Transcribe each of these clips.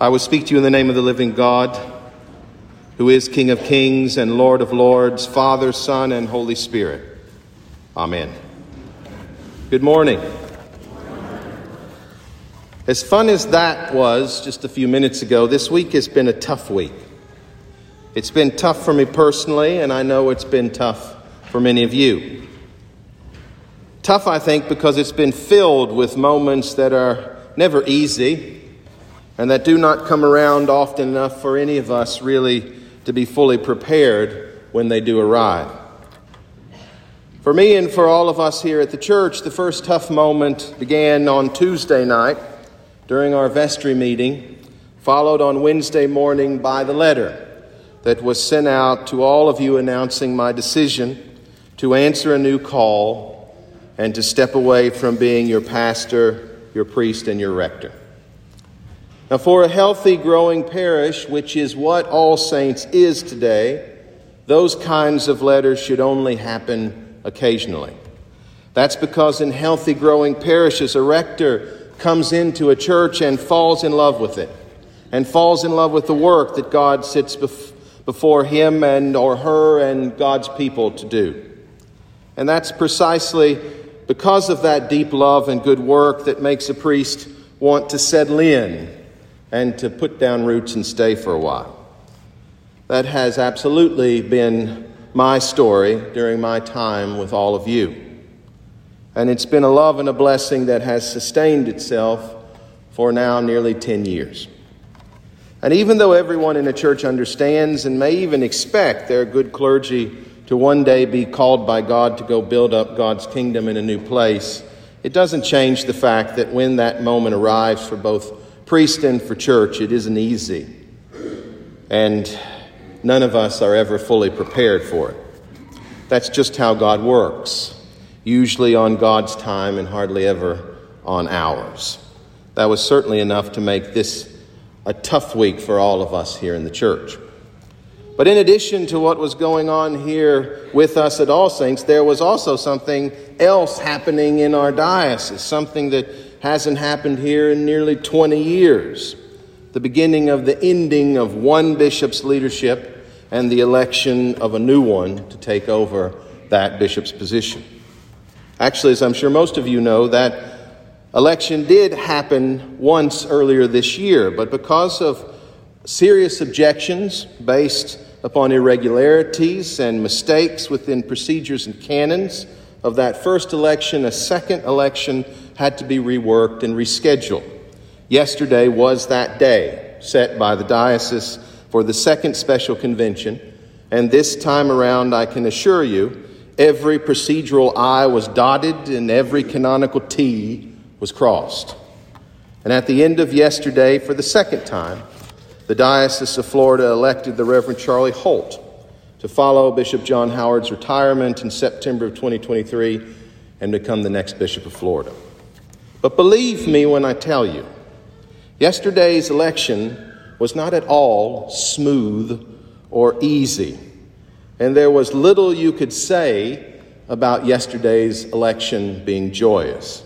I will speak to you in the name of the living God, who is King of kings and Lord of lords, Father, Son, and Holy Spirit. Amen. Good morning. As fun as that was just a few minutes ago, this week has been a tough week. It's been tough for me personally, and I know it's been tough for many of you. Tough, I think, because it's been filled with moments that are never easy and that do not come around often enough for any of us really to be fully prepared when they do arrive. For me and for all of us here at the church, the first tough moment began on Tuesday night during our vestry meeting, followed on Wednesday morning by the letter that was sent out to all of you announcing my decision to answer a new call and to step away from being your pastor, your priest, and your rector. Now, for a healthy, growing parish, which is what All Saints is today, those kinds of letters should only happen occasionally. That's because in healthy, growing parishes, a rector comes into a church and falls in love with it, and falls in love with the work that God sits before him and or her and God's people to do. And that's precisely because of that deep love and good work that makes a priest want to settle in and to put down roots and stay for a while. That has absolutely been my story during my time with all of you. And it's been a love and a blessing that has sustained itself for now nearly 10 years. And even though everyone in a church understands and may even expect their good clergy to one day be called by God to go build up God's kingdom in a new place, it doesn't change the fact that when that moment arrives for both priest and for church, it isn't easy. And none of us are ever fully prepared for it. That's just how God works, usually on God's time and hardly ever on ours. That was certainly enough to make this a tough week for all of us here in the church. But in addition to what was going on here with us at All Saints, there was also something else happening in our diocese, something that hasn't happened here in nearly 20 years. The beginning of the ending of one bishop's leadership and the election of a new one to take over that bishop's position. Actually, as I'm sure most of you know, that election did happen once earlier this year, but because of serious objections based upon irregularities and mistakes within procedures and canons of that first election, a second election had to be reworked and rescheduled. Yesterday was that day set by the diocese for the second special convention, and this time around, I can assure you, every procedural I was dotted and every canonical T was crossed. And at the end of yesterday, for the second time, the Diocese of Florida elected the Reverend Charlie Holt to follow Bishop John Howard's retirement in September of 2023 and become the next Bishop of Florida. But believe me when I tell you, yesterday's election was not at all smooth or easy. And there was little you could say about yesterday's election being joyous.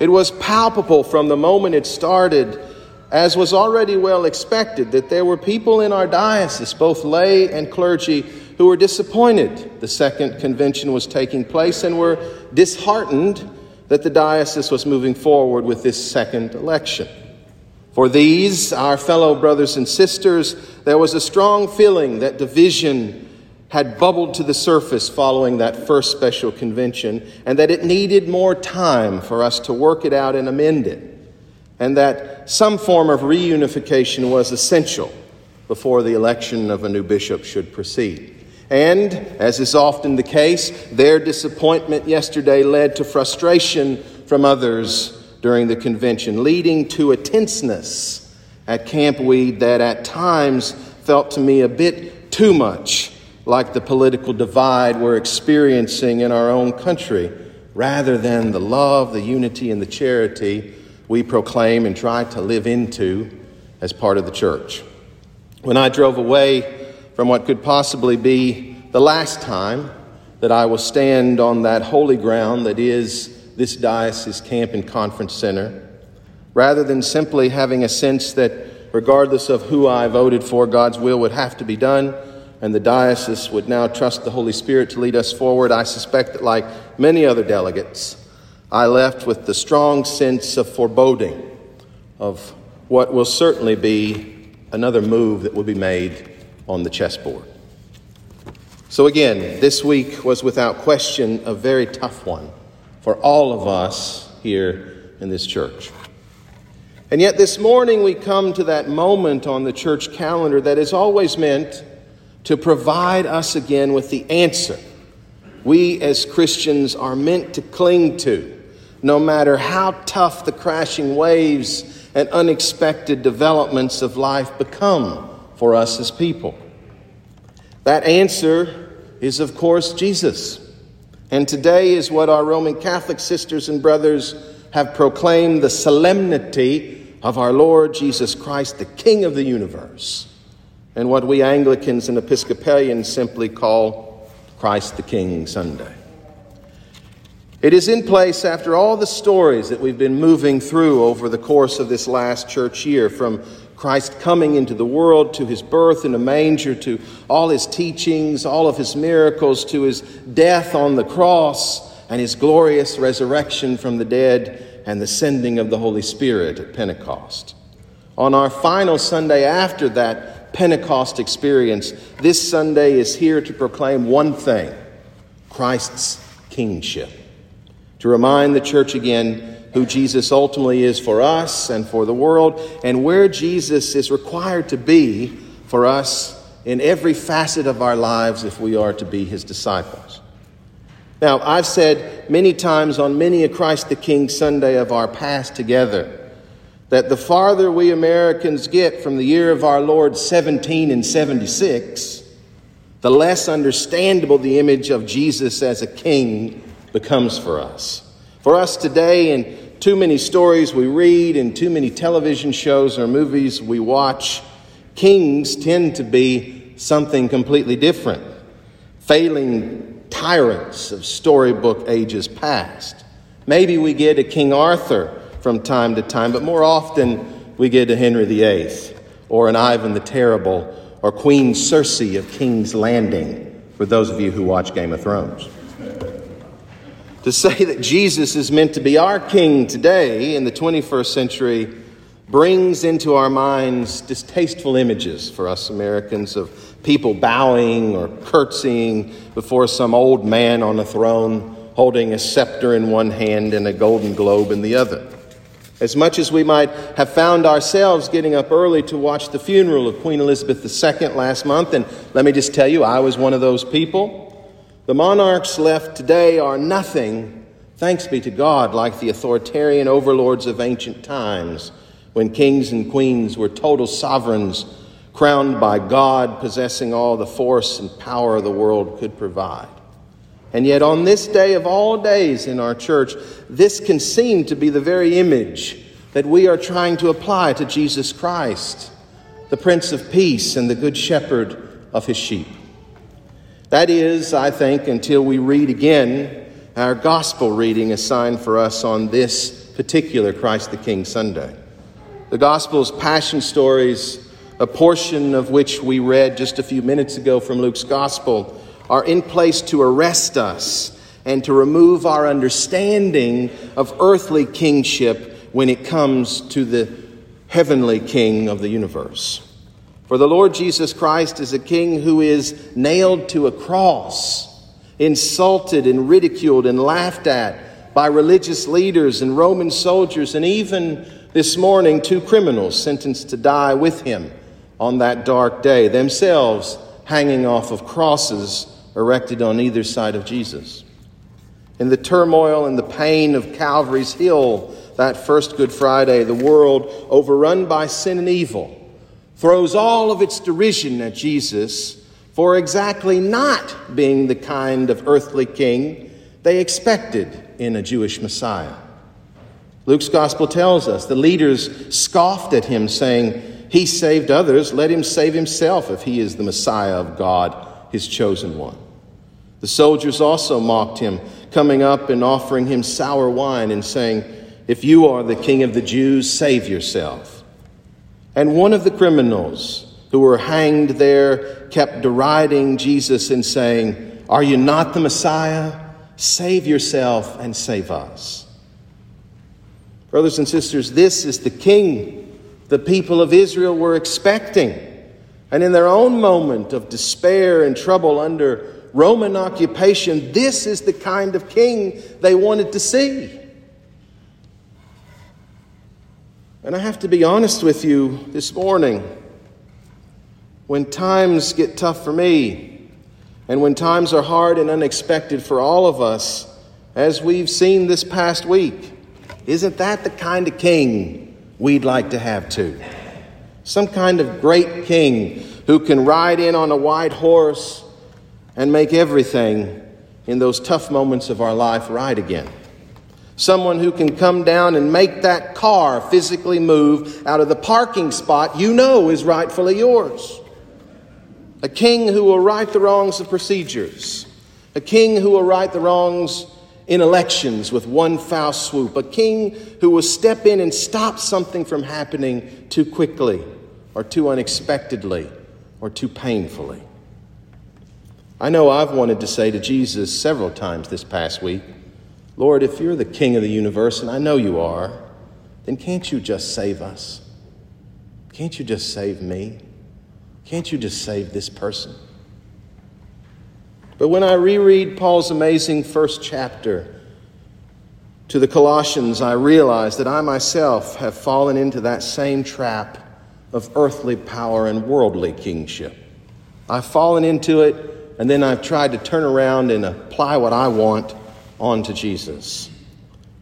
It was palpable from the moment it started, as was already well expected, that there were people in our diocese, both lay and clergy, who were disappointed the second convention was taking place and were disheartened that the diocese was moving forward with this second election. For these, our fellow brothers and sisters, there was a strong feeling that division had bubbled to the surface following that first special convention, and that it needed more time for us to work it out and amend it, and that some form of reunification was essential before the election of a new bishop should proceed. And, as is often the case, their disappointment yesterday led to frustration from others during the convention, leading to a tenseness at Camp Weed that at times felt to me a bit too much like the political divide we're experiencing in our own country, rather than the love, the unity, and the charity we proclaim and try to live into as part of the church. When I drove away from what could possibly be the last time that I will stand on that holy ground that is this diocese camp and conference center, rather than simply having a sense that regardless of who I voted for, God's will would have to be done, and the diocese would now trust the Holy Spirit to lead us forward. I suspect that, like many other delegates, I left with the strong sense of foreboding of what will certainly be another move that will be made on the chessboard. So, again, this week was without question a very tough one for all of us here in this church. And yet, this morning we come to that moment on the church calendar that is always meant to provide us again with the answer we as Christians are meant to cling to, no matter how tough the crashing waves and unexpected developments of life become for us as people. That answer is, of course, Jesus. And today is what our Roman Catholic sisters and brothers have proclaimed the solemnity of our Lord Jesus Christ, the King of the universe, and what we Anglicans and Episcopalians simply call Christ the King Sunday. It is in place after all the stories that we've been moving through over the course of this last church year, from Christ coming into the world, to his birth in a manger, to all his teachings, all of his miracles, to his death on the cross, and his glorious resurrection from the dead, and the sending of the Holy Spirit at Pentecost. On our final Sunday after that Pentecost experience, this Sunday is here to proclaim one thing Christ's kingship. To remind the church again who Jesus ultimately is for us and for the world, and where Jesus is required to be for us in every facet of our lives if we are to be his disciples. Now, I've said many times on many a Christ the King Sunday of our past together that the farther we Americans get from the year of our Lord 17 and 76, the less understandable the image of Jesus as a king becomes for us. For us today, in too many stories we read and too many television shows or movies we watch, kings tend to be something completely different, failing tyrants of storybook ages past. Maybe we get a King Arthur from time to time, but more often we get a Henry VIII or an Ivan the Terrible or Queen Cersei of King's Landing, for those of you who watch Game of Thrones. To say that Jesus is meant to be our king today in the 21st century brings into our minds distasteful images for us Americans of people bowing or curtsying before some old man on a throne holding a scepter in one hand and a golden globe in the other. As much as we might have found ourselves getting up early to watch the funeral of Queen Elizabeth II last month, and let me just tell you, I was one of those people. The monarchs left today are nothing, thanks be to God, like the authoritarian overlords of ancient times, when kings and queens were total sovereigns, crowned by God, possessing all the force and power the world could provide. And yet, on this day of all days in our church, this can seem to be the very image that we are trying to apply to Jesus Christ, the Prince of Peace and the Good Shepherd of his sheep. That is, I think, until we read again our gospel reading assigned for us on this particular Christ the King Sunday. The gospel's passion stories, a portion of which we read just a few minutes ago from Luke's gospel, are in place to arrest us and to remove our understanding of earthly kingship when it comes to the heavenly king of the universe. For the Lord Jesus Christ is a king who is nailed to a cross, insulted and ridiculed and laughed at by religious leaders and Roman soldiers, and even this morning, two criminals sentenced to die with him on that dark day, themselves hanging off of crosses erected on either side of Jesus. In the turmoil and the pain of Calvary's Hill, that first Good Friday, the world, overrun by sin and evil, throws all of its derision at Jesus for exactly not being the kind of earthly king they expected in a Jewish Messiah. Luke's gospel tells us the leaders scoffed at him, saying, He saved others, let him save himself if he is the Messiah of God, his chosen one. The soldiers also mocked him, coming up and offering him sour wine and saying, If you are the king of the Jews, save yourself. And one of the criminals who were hanged there kept deriding Jesus and saying, Are you not the Messiah? Save yourself and save us. Brothers and sisters, this is the king the people of Israel were expecting. And in their own moment of despair and trouble under Roman occupation, this is the kind of king they wanted to see. And I have to be honest with you this morning. When times get tough for me, and when times are hard and unexpected for all of us, as we've seen this past week, isn't that the kind of king we'd like to have too? Some kind of great king who can ride in on a white horse and make everything in those tough moments of our life right again. Someone who can come down and make that car physically move out of the parking spot you know is rightfully yours. A king who will right the wrongs of procedures. A king who will right the wrongs in elections with one foul swoop. A king who will step in and stop something from happening too quickly or too unexpectedly or too painfully. I know I've wanted to say to Jesus several times this past week, Lord, if you're the king of the universe, and I know you are, then can't you just save us? Can't you just save me? Can't you just save this person? But when I reread Paul's amazing first chapter to the Colossians, I realize that I myself have fallen into that same trap of earthly power and worldly kingship. I've fallen into it and then I've tried to turn around and apply what I want onto Jesus.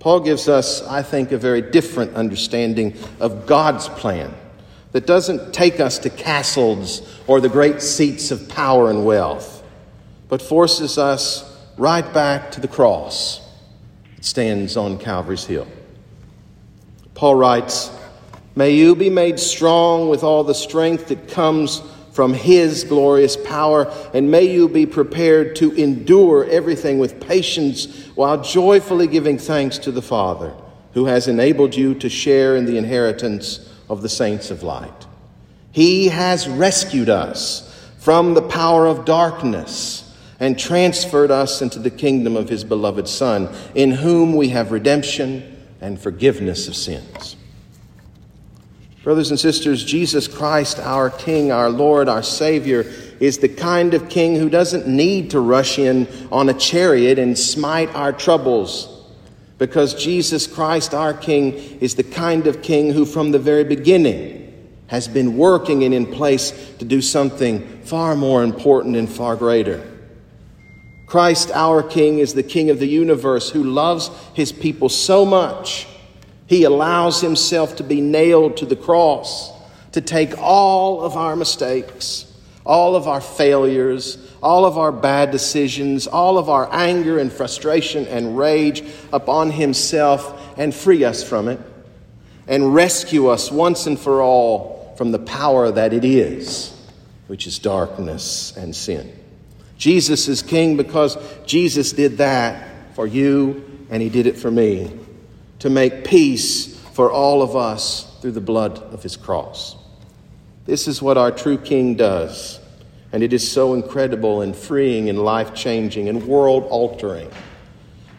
Paul gives us, I think, a very different understanding of God's plan that doesn't take us to castles or the great seats of power and wealth, but forces us right back to the cross that stands on Calvary's Hill. Paul writes, May you be made strong with all the strength that comes from His glorious power, and may you be prepared to endure everything with patience while joyfully giving thanks to the Father, who has enabled you to share in the inheritance of the saints of light. He has rescued us from the power of darkness and transferred us into the kingdom of His beloved Son, in whom we have redemption and forgiveness of sins. Brothers and sisters, Jesus Christ, our King, our Lord, our Savior, is the kind of King who doesn't need to rush in on a chariot and smite our troubles. Because Jesus Christ, our King, is the kind of King who, from the very beginning, has been working and in place to do something far more important and far greater. Christ, our King, is the King of the universe who loves his people so much he allows himself to be nailed to the cross to take all of our mistakes, all of our failures, all of our bad decisions, all of our anger and frustration and rage upon himself and free us from it and rescue us once and for all from the power that it is, which is darkness and sin. Jesus is king because Jesus did that for you and he did it for me to make peace for all of us through the blood of his cross. This is what our true King does, and it is so incredible and freeing and life changing and world altering.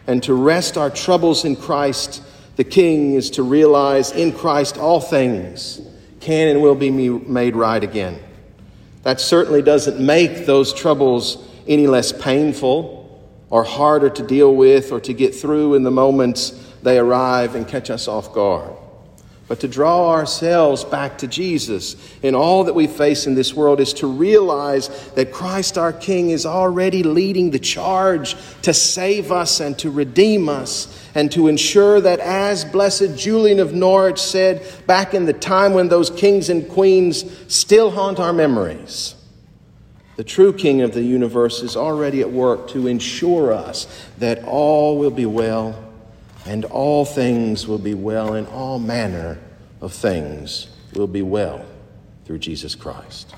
And to rest our troubles in Christ, the King, is to realize in Christ all things can and will be made right again. That certainly doesn't make those troubles any less painful or harder to deal with or to get through in the moments they arrive and catch us off guard. But to draw ourselves back to Jesus in all that we face in this world is to realize that Christ our King is already leading the charge to save us and to redeem us and to ensure that, as Blessed Julian of Norwich said back in the time when those kings and queens still haunt our memories, the true King of the universe is already at work to ensure us that all will be well and all things will be well, and all manner of things will be well through Jesus Christ.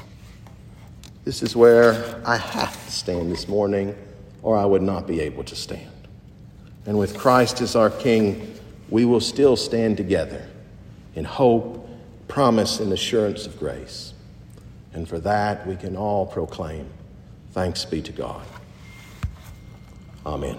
This is where I have to stand this morning, or I would not be able to stand. And with Christ as our King, we will still stand together in hope, promise and assurance of grace. And for that, we can all proclaim, Thanks be to God. Amen.